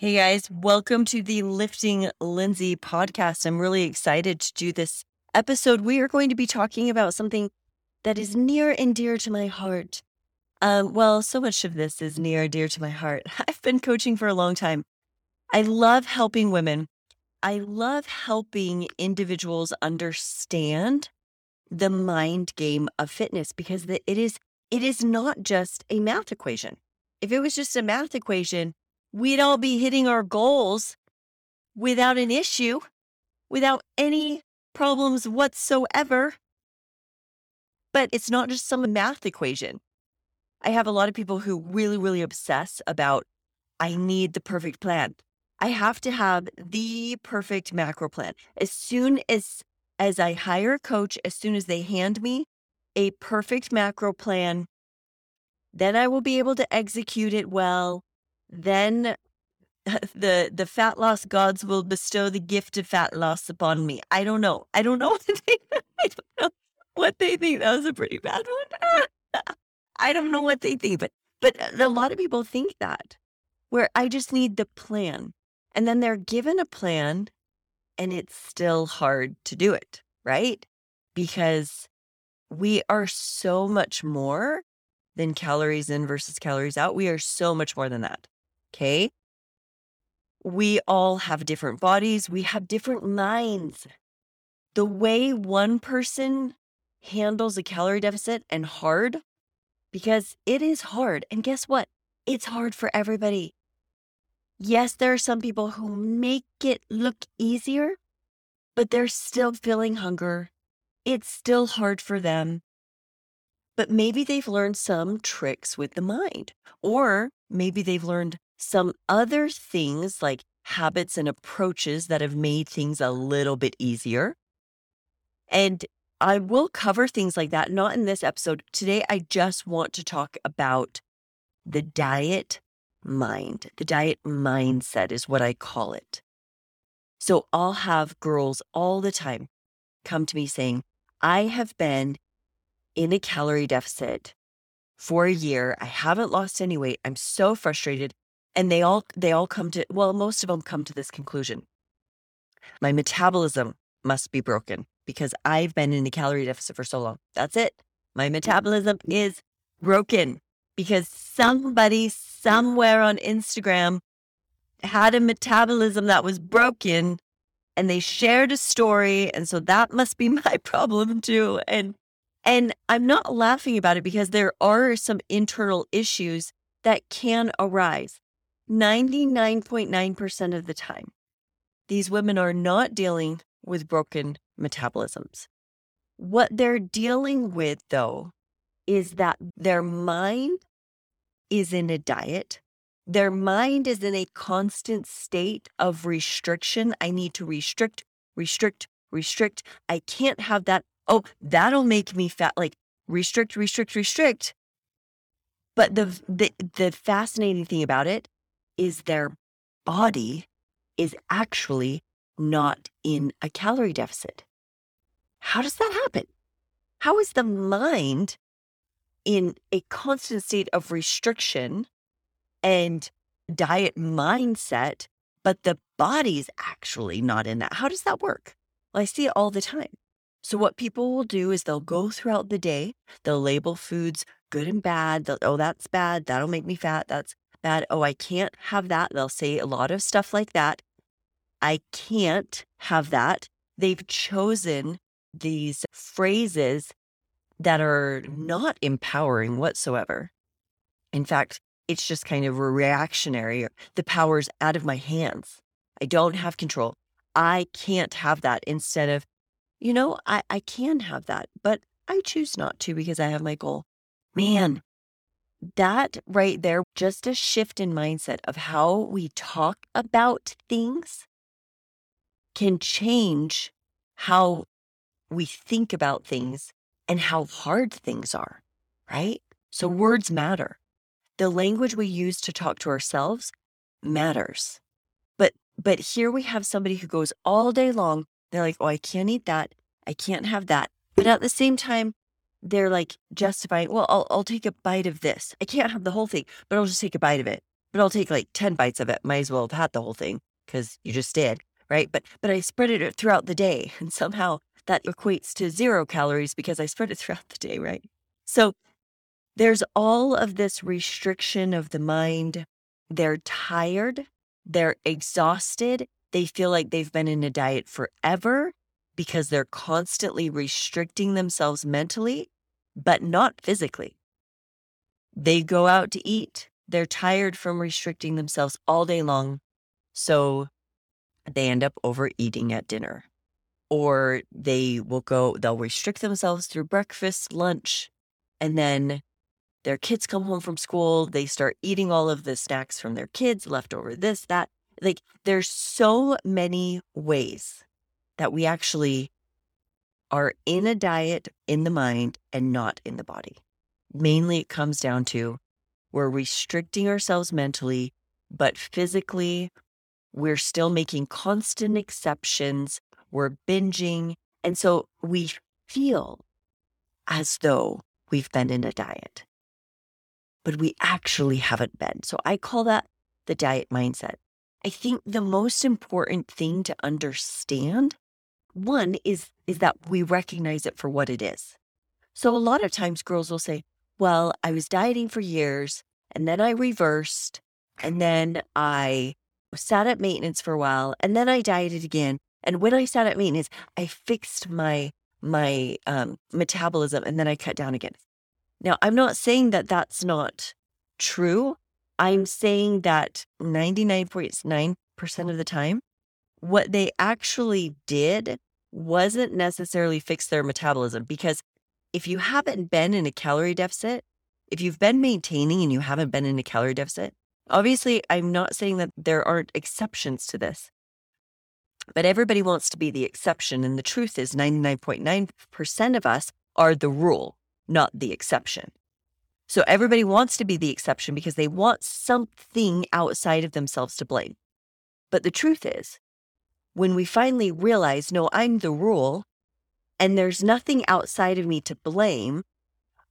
Hey guys, welcome to the Lifting Lindsay podcast. I'm really excited to do this episode. We are going to be talking about something that is near and dear to my heart. Um, well, so much of this is near and dear to my heart. I've been coaching for a long time. I love helping women. I love helping individuals understand the mind game of fitness because it is it is not just a math equation. If it was just a math equation, we'd all be hitting our goals without an issue, without any problems whatsoever. But it's not just some math equation. I have a lot of people who really, really obsess about, I need the perfect plan. I have to have the perfect macro plan. As soon as as I hire a coach, as soon as they hand me a perfect macro plan, then I will be able to execute it well then the the fat loss gods will bestow the gift of fat loss upon me. I don't know. I don't know what they I don't know what they think. That was a pretty bad one. I don't know what they think, but but a lot of people think that where I just need the plan. And then they're given a plan and it's still hard to do it, right? Because we are so much more than calories in versus calories out. We are so much more than that. Okay. We all have different bodies, we have different minds. The way one person handles a calorie deficit and hard, because it is hard. And guess what? It's hard for everybody. Yes, there are some people who make it look easier, but they're still feeling hunger. It's still hard for them. But maybe they've learned some tricks with the mind, or maybe they've learned some other things like habits and approaches that have made things a little bit easier. And I will cover things like that, not in this episode. Today, I just want to talk about the diet mind. The diet mindset is what I call it. So I'll have girls all the time come to me saying, I have been in a calorie deficit for a year. I haven't lost any weight. I'm so frustrated and they all they all come to well most of them come to this conclusion. My metabolism must be broken because i've been in a calorie deficit for so long. That's it. My metabolism is broken because somebody somewhere on instagram had a metabolism that was broken and they shared a story and so that must be my problem too and and i'm not laughing about it because there are some internal issues that can arise 99.9% of the time, these women are not dealing with broken metabolisms. What they're dealing with, though, is that their mind is in a diet. Their mind is in a constant state of restriction. I need to restrict, restrict, restrict. I can't have that. Oh, that'll make me fat. Like restrict, restrict, restrict. But the, the the fascinating thing about it is their body is actually not in a calorie deficit. How does that happen? How is the mind in a constant state of restriction and diet mindset, but the body's actually not in that? How does that work? Well, I see it all the time. So, what people will do is they'll go throughout the day, they'll label foods good and bad. They'll, oh, that's bad. That'll make me fat. That's bad. Oh, I can't have that. They'll say a lot of stuff like that. I can't have that. They've chosen these phrases that are not empowering whatsoever. In fact, it's just kind of reactionary. The power's out of my hands. I don't have control. I can't have that instead of, you know, I, I can have that, but I choose not to because I have my goal. Man, that right there, just a shift in mindset of how we talk about things can change how we think about things and how hard things are, right? So mm-hmm. words matter. The language we use to talk to ourselves matters. But but here we have somebody who goes all day long, they're like, "Oh, I can't eat that. I can't have that." But at the same time, they're like justifying, well, I'll, I'll take a bite of this. I can't have the whole thing, but I'll just take a bite of it. but I'll take like 10 bites of it. Might as well have had the whole thing because you just did, right? But but I spread it throughout the day. And somehow that equates to zero calories because I spread it throughout the day, right? So there's all of this restriction of the mind. They're tired, they're exhausted, they feel like they've been in a diet forever because they're constantly restricting themselves mentally, but not physically. They go out to eat, they're tired from restricting themselves all day long. So they end up overeating at dinner. Or they will go, they'll restrict themselves through breakfast, lunch, and then their kids come home from school. They start eating all of the snacks from their kids, leftover this, that. Like there's so many ways that we actually are in a diet in the mind and not in the body. Mainly it comes down to we're restricting ourselves mentally, but physically, we're still making constant exceptions. We're binging. And so we feel as though we've been in a diet, but we actually haven't been. So I call that the diet mindset. I think the most important thing to understand one is is that we recognize it for what it is. So a lot of times girls will say, "Well, I was dieting for years and then I reversed and then I sat at maintenance for a while and then I dieted again. And when I sat at maintenance, I fixed my my um, metabolism and then I cut down again. Now, I'm not saying that that's not true. I'm saying that 99.9% of the time, what they actually did wasn't necessarily fix their metabolism because if you haven't been in a calorie deficit, if you've been maintaining and you haven't been in a calorie deficit, obviously, I'm not saying that there aren't exceptions to this, but everybody wants to be the exception. And the truth is, 99.9% of us are the rule, not the exception. So everybody wants to be the exception because they want something outside of themselves to blame. But the truth is, when we finally realize, no, I'm the rule and there's nothing outside of me to blame,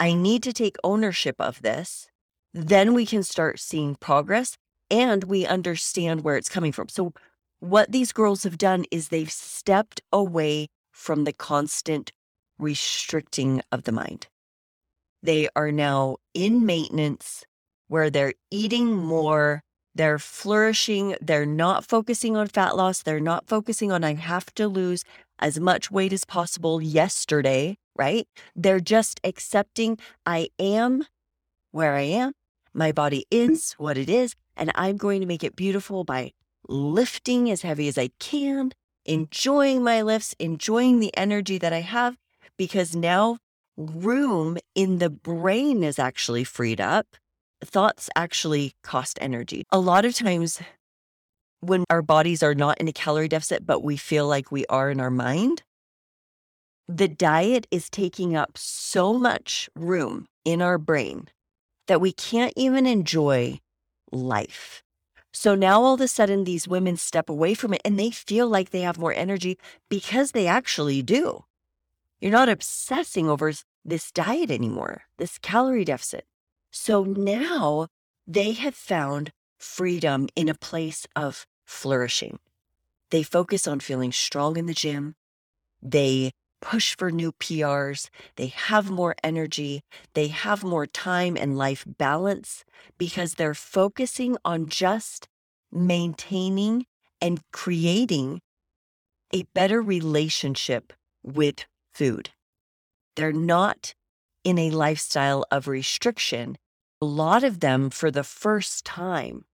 I need to take ownership of this, then we can start seeing progress and we understand where it's coming from. So, what these girls have done is they've stepped away from the constant restricting of the mind. They are now in maintenance where they're eating more, they're flourishing, they're not focusing on fat loss, they're not focusing on I have to lose as much weight as possible yesterday, right? They're just accepting I am where I am. My body is what it is, and I'm going to make it beautiful by lifting as heavy as I can, enjoying my lifts, enjoying the energy that I have, because now room in the brain is actually freed up. Thoughts actually cost energy. A lot of times, when our bodies are not in a calorie deficit, but we feel like we are in our mind, the diet is taking up so much room in our brain that we can't even enjoy life. So now all of a sudden, these women step away from it and they feel like they have more energy because they actually do. You're not obsessing over this diet anymore, this calorie deficit. So now they have found freedom in a place of flourishing. They focus on feeling strong in the gym. They push for new PRs. They have more energy. They have more time and life balance because they're focusing on just maintaining and creating a better relationship with food. They're not in a lifestyle of restriction. A lot of them, for the first time,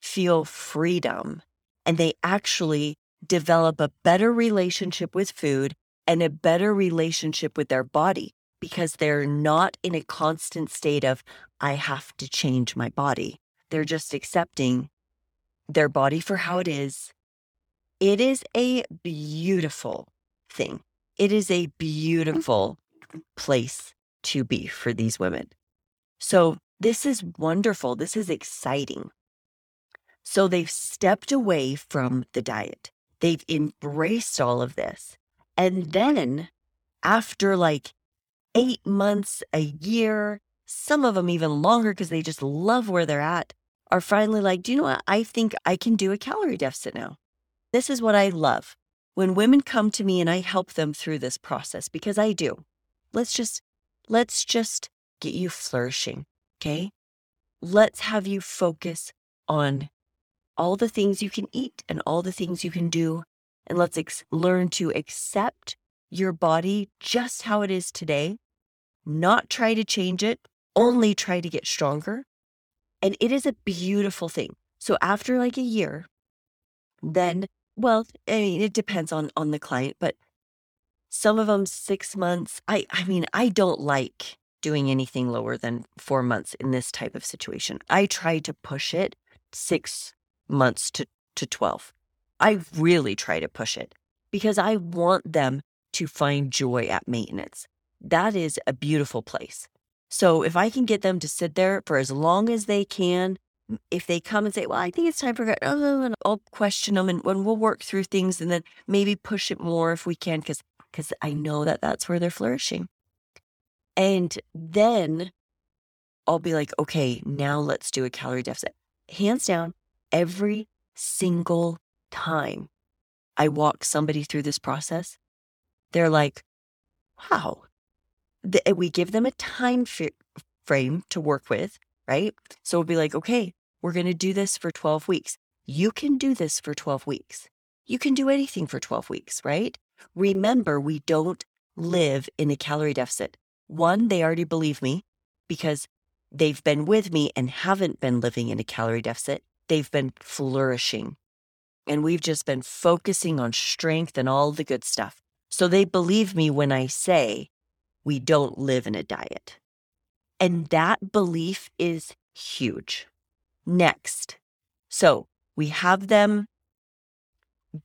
feel freedom and they actually develop a better relationship with food and a better relationship with their body because they're not in a constant state of, I have to change my body. They're just accepting their body for how it is. It is a beautiful thing. It is a beautiful place to be for these women. So, this is wonderful. This is exciting. So, they've stepped away from the diet, they've embraced all of this. And then, after like eight months, a year, some of them even longer because they just love where they're at, are finally like, do you know what? I think I can do a calorie deficit now. This is what I love. When women come to me and I help them through this process, because I do, let's just, let's just get you flourishing. Okay. Let's have you focus on all the things you can eat and all the things you can do. And let's ex- learn to accept your body just how it is today, not try to change it, only try to get stronger. And it is a beautiful thing. So after like a year, then, well, I mean, it depends on on the client, but some of them six months. I I mean, I don't like doing anything lower than four months in this type of situation. I try to push it six months to, to 12. I really try to push it because I want them to find joy at maintenance. That is a beautiful place. So if I can get them to sit there for as long as they can, if they come and say, "Well, I think it's time for," oh, and I'll question them, and, and we'll work through things, and then maybe push it more if we can, because because I know that that's where they're flourishing. And then I'll be like, "Okay, now let's do a calorie deficit." Hands down, every single time I walk somebody through this process, they're like, wow. The, we give them a time f- frame to work with, right? So we'll be like, okay, we're going to do this for 12 weeks. You can do this for 12 weeks. You can do anything for 12 weeks, right? Remember, we don't mm. live in a calorie deficit. One, they already believe me because they've been with me and haven't been living in a calorie deficit they've been flourishing. And we've just been focusing on strength and all the good stuff. So they believe me when I say we don't live in a diet. And that belief is huge. Next. So we have them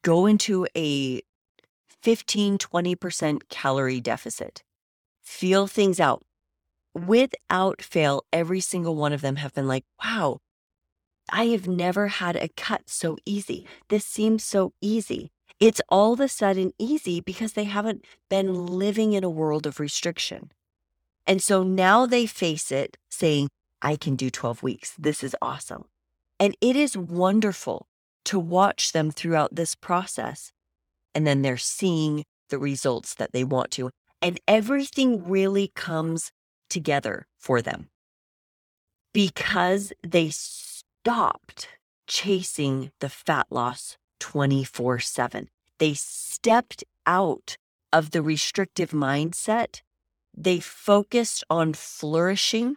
go into a 15, 20% calorie deficit, feel things out. Without fail, every single one of them have been like, wow, I have never had a cut so easy. This seems so easy. It's all of a sudden easy because they haven't been living in a world of restriction. And so now they face it saying, I can do 12 weeks. This is awesome. And it is wonderful to watch them throughout this process. And then they're seeing the results that they want to. And everything really comes together for them because they stopped chasing the fat loss 24 7. They stepped out of the restrictive mindset. They focused on flourishing.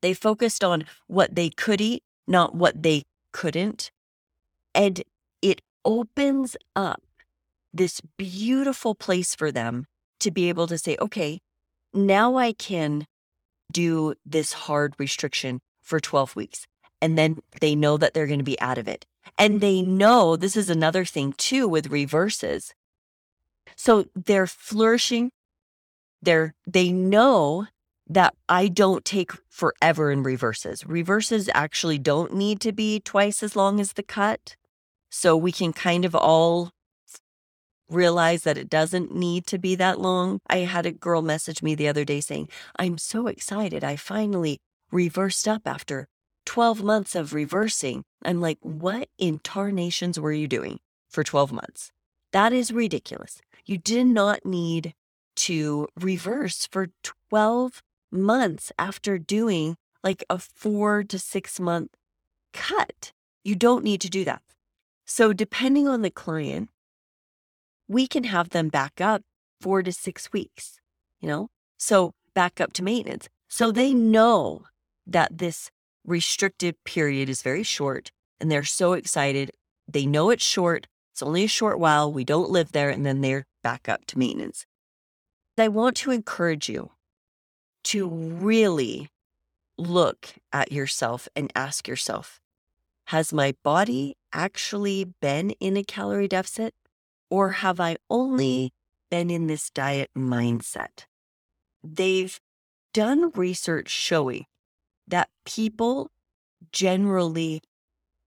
They focused on what they could eat, not what they couldn't. And it opens up this beautiful place for them to be able to say, okay, now I can do this hard restriction for 12 weeks and then they know that they're going to be out of it. And they know this is another thing too with reverses. So they're flourishing. They're, they know that I don't take forever in reverses. Reverses actually don't need to be twice as long as the cut. So we can kind of all realize that it doesn't need to be that long. I had a girl message me the other day saying, I'm so excited. I finally reversed up after 12 months of reversing. I'm like, what in tarnations were you doing for 12 months? That is ridiculous. You did not need to reverse for 12 months after doing like a four to six month cut. You don't need to do that. So, depending on the client, we can have them back up four to six weeks, you know? So, back up to maintenance. So they know that this restricted period is very short and they're so excited. They know it's short, it's only a short while, we don't live there, and then they're back up to maintenance. I want to encourage you to really look at yourself and ask yourself Has my body actually been in a calorie deficit, or have I only been in this diet mindset? They've done research showing that people generally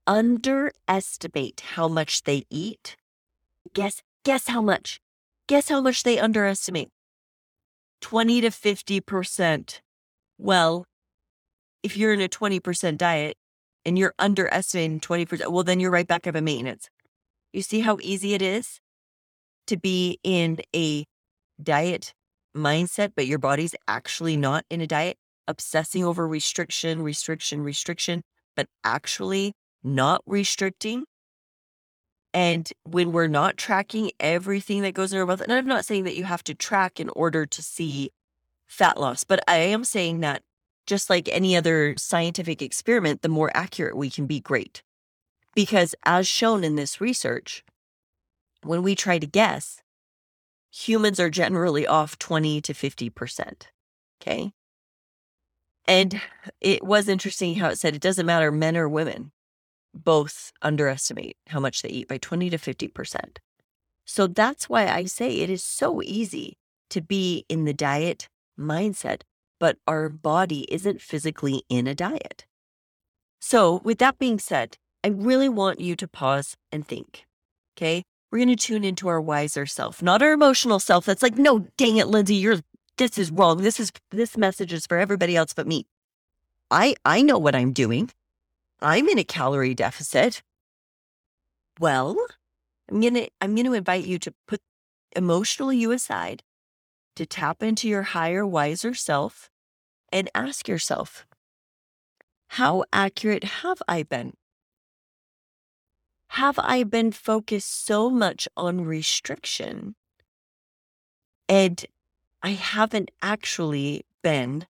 underestimate how much they eat. Guess guess how much? Guess how much they underestimate? 20 to 50%. Well, if you're in a 20% diet and you're underestimating 20%, well, then you're right back up at maintenance. You see how easy it is to be in a diet mindset, but your body's actually not in a diet, obsessing over restriction, restriction, restriction, but actually not restricting. And when we're not tracking everything that goes in our mouth, and I'm not saying that you have to track in order to see fat loss, but I am saying that just like any other scientific experiment, the more accurate we can be, great. Because as shown in this research, when we try to guess, humans are generally off 20 to 50%. Okay. And it was interesting how it said it doesn't matter men or women, both underestimate how much they eat by 20 to 50%. So that's why I say it is so easy to be in the diet mindset, but our body isn't physically in a diet. So, with that being said, I really want you to pause and think. Okay. We're going to tune into our wiser self, not our emotional self that's like, no, dang it, Lindsay, you're, this is wrong. This is, this message is for everybody else but me. I, I know what I'm doing. I'm in a calorie deficit. Well, I'm going to, I'm going to invite you to put emotional you aside to tap into your higher, wiser self and ask yourself, how accurate have I been? have I been focused so much on restriction and I haven't actually been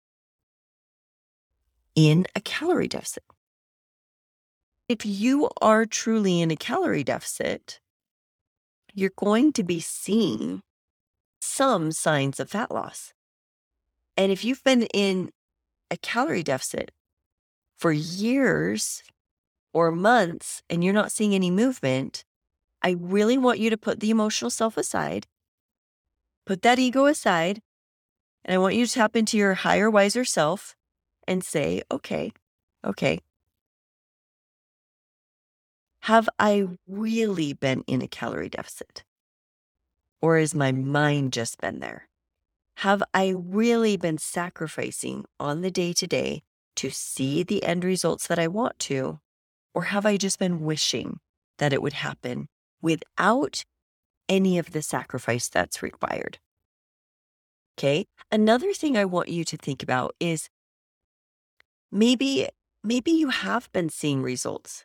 in a calorie deficit? If you are truly in a calorie deficit, you're going to be seeing some signs of fat loss. And if you've been in a calorie deficit for years or months and you're not seeing any movement, I really want you to put the emotional self aside, put that ego aside, and I want you to tap into your higher, wiser self and say, okay, okay. Have I really been in a calorie deficit? Or has my mind just been there? Have I really been sacrificing on the day to day to see the end results that I want to? Or have I just been wishing that it would happen without any of the sacrifice that's required? Okay. Another thing I want you to think about is maybe, maybe you have been seeing results,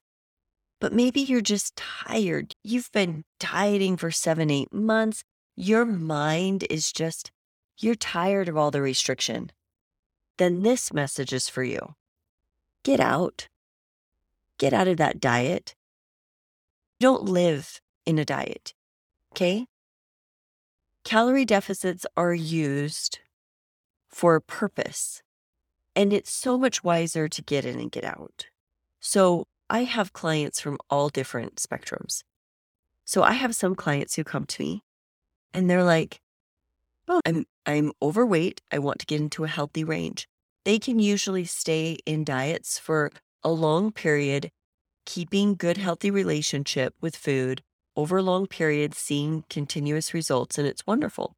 but maybe you're just tired. You've been dieting for seven, eight months. Your mind is just, you're tired of all the restriction. Then this message is for you. Get out, Get out of that diet. Don't live in a diet. Okay. Calorie deficits are used for a purpose, and it's so much wiser to get in and get out. So I have clients from all different spectrums. So I have some clients who come to me and they're like, "Oh, I'm I'm overweight. I want to get into a healthy range." They can usually stay in diets for a long period, keeping good, healthy relationship with food over long periods, seeing continuous results, and it's wonderful.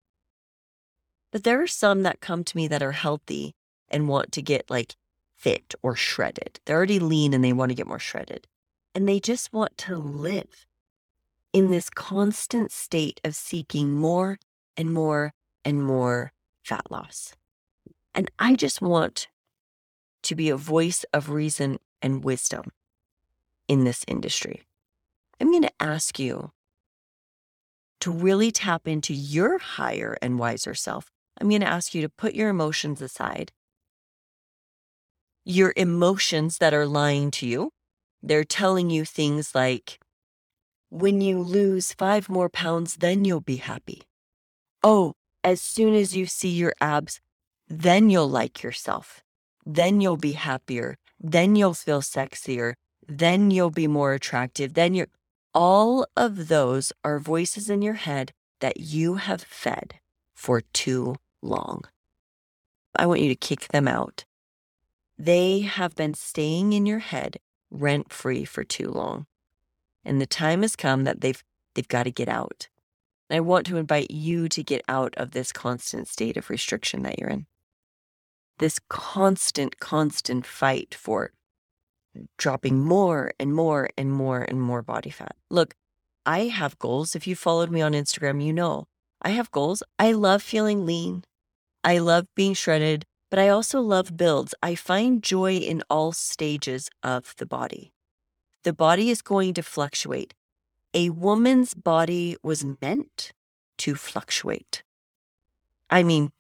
But there are some that come to me that are healthy and want to get like fit or shredded. They're already lean and they want to get more shredded. And they just want to live in this constant state of seeking more and more and more fat loss. And I just want to be a voice of reason and wisdom in this industry. I'm going to ask you to really tap into your higher and wiser self. I'm going to ask you to put your emotions aside. Your emotions that are lying to you, they're telling you things like, when you lose five more pounds, then you'll be happy. Oh, as soon as you see your abs, then you'll like yourself. Then you'll be happier. Then you'll feel sexier. Then you'll be more attractive. Then you're, all of those are voices in your head that you have fed for too long. I want you to kick them out. They have been staying in your head rent free for too long. And the time has come that they've they've got to get out. I want to invite you to get out of this constant state of restriction that you're in this constant, constant fight for dropping more and more and more and more body fat. Look, I have goals. If you followed me on Instagram, you know I have goals. I love feeling lean. I love being shredded, but I also love builds. I find joy in all stages of the body. The body is going to fluctuate. A woman's body was meant to fluctuate. I mean,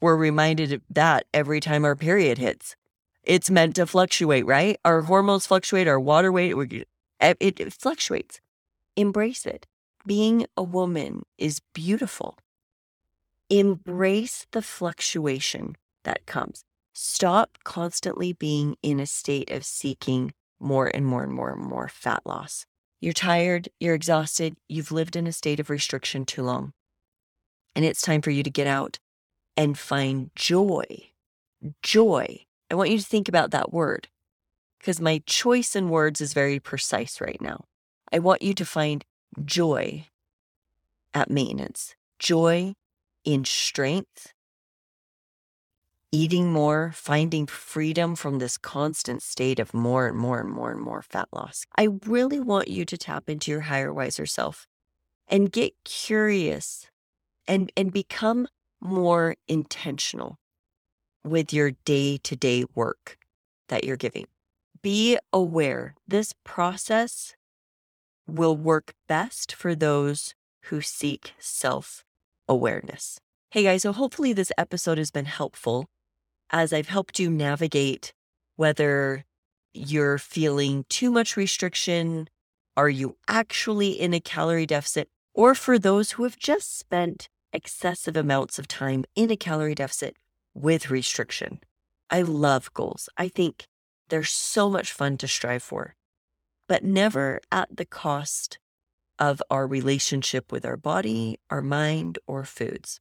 we're reminded of that every time our period hits. It's meant to fluctuate, right? Our hormones fluctuate, our water weight, it, it fluctuates. Embrace it. Being a woman is beautiful. Embrace the fluctuation that comes. Stop constantly being in a state of seeking more and more and more and more fat loss. You're tired, you're exhausted, you've lived in a state of restriction too long. And it's time for you to get out and find joy. Joy. I want you to think about that word because my choice in words is very precise right now. I want you to find joy at maintenance, joy in strength, eating more, finding freedom from this constant state of more and more and more and more fat loss. I really want you to tap into your higher, wiser self and get curious and, and become more intentional with your day to day work that you're giving. Be aware this process will work best for those who seek self awareness. Hey guys, so hopefully this episode has been helpful as I've helped you navigate whether you're feeling too much restriction, are you actually in a calorie deficit, or for those who have just spent excessive amounts of time in a calorie deficit with restriction. I love goals. I think they're so much fun to strive for, but never at the cost of our relationship with our body, our mind, or foods.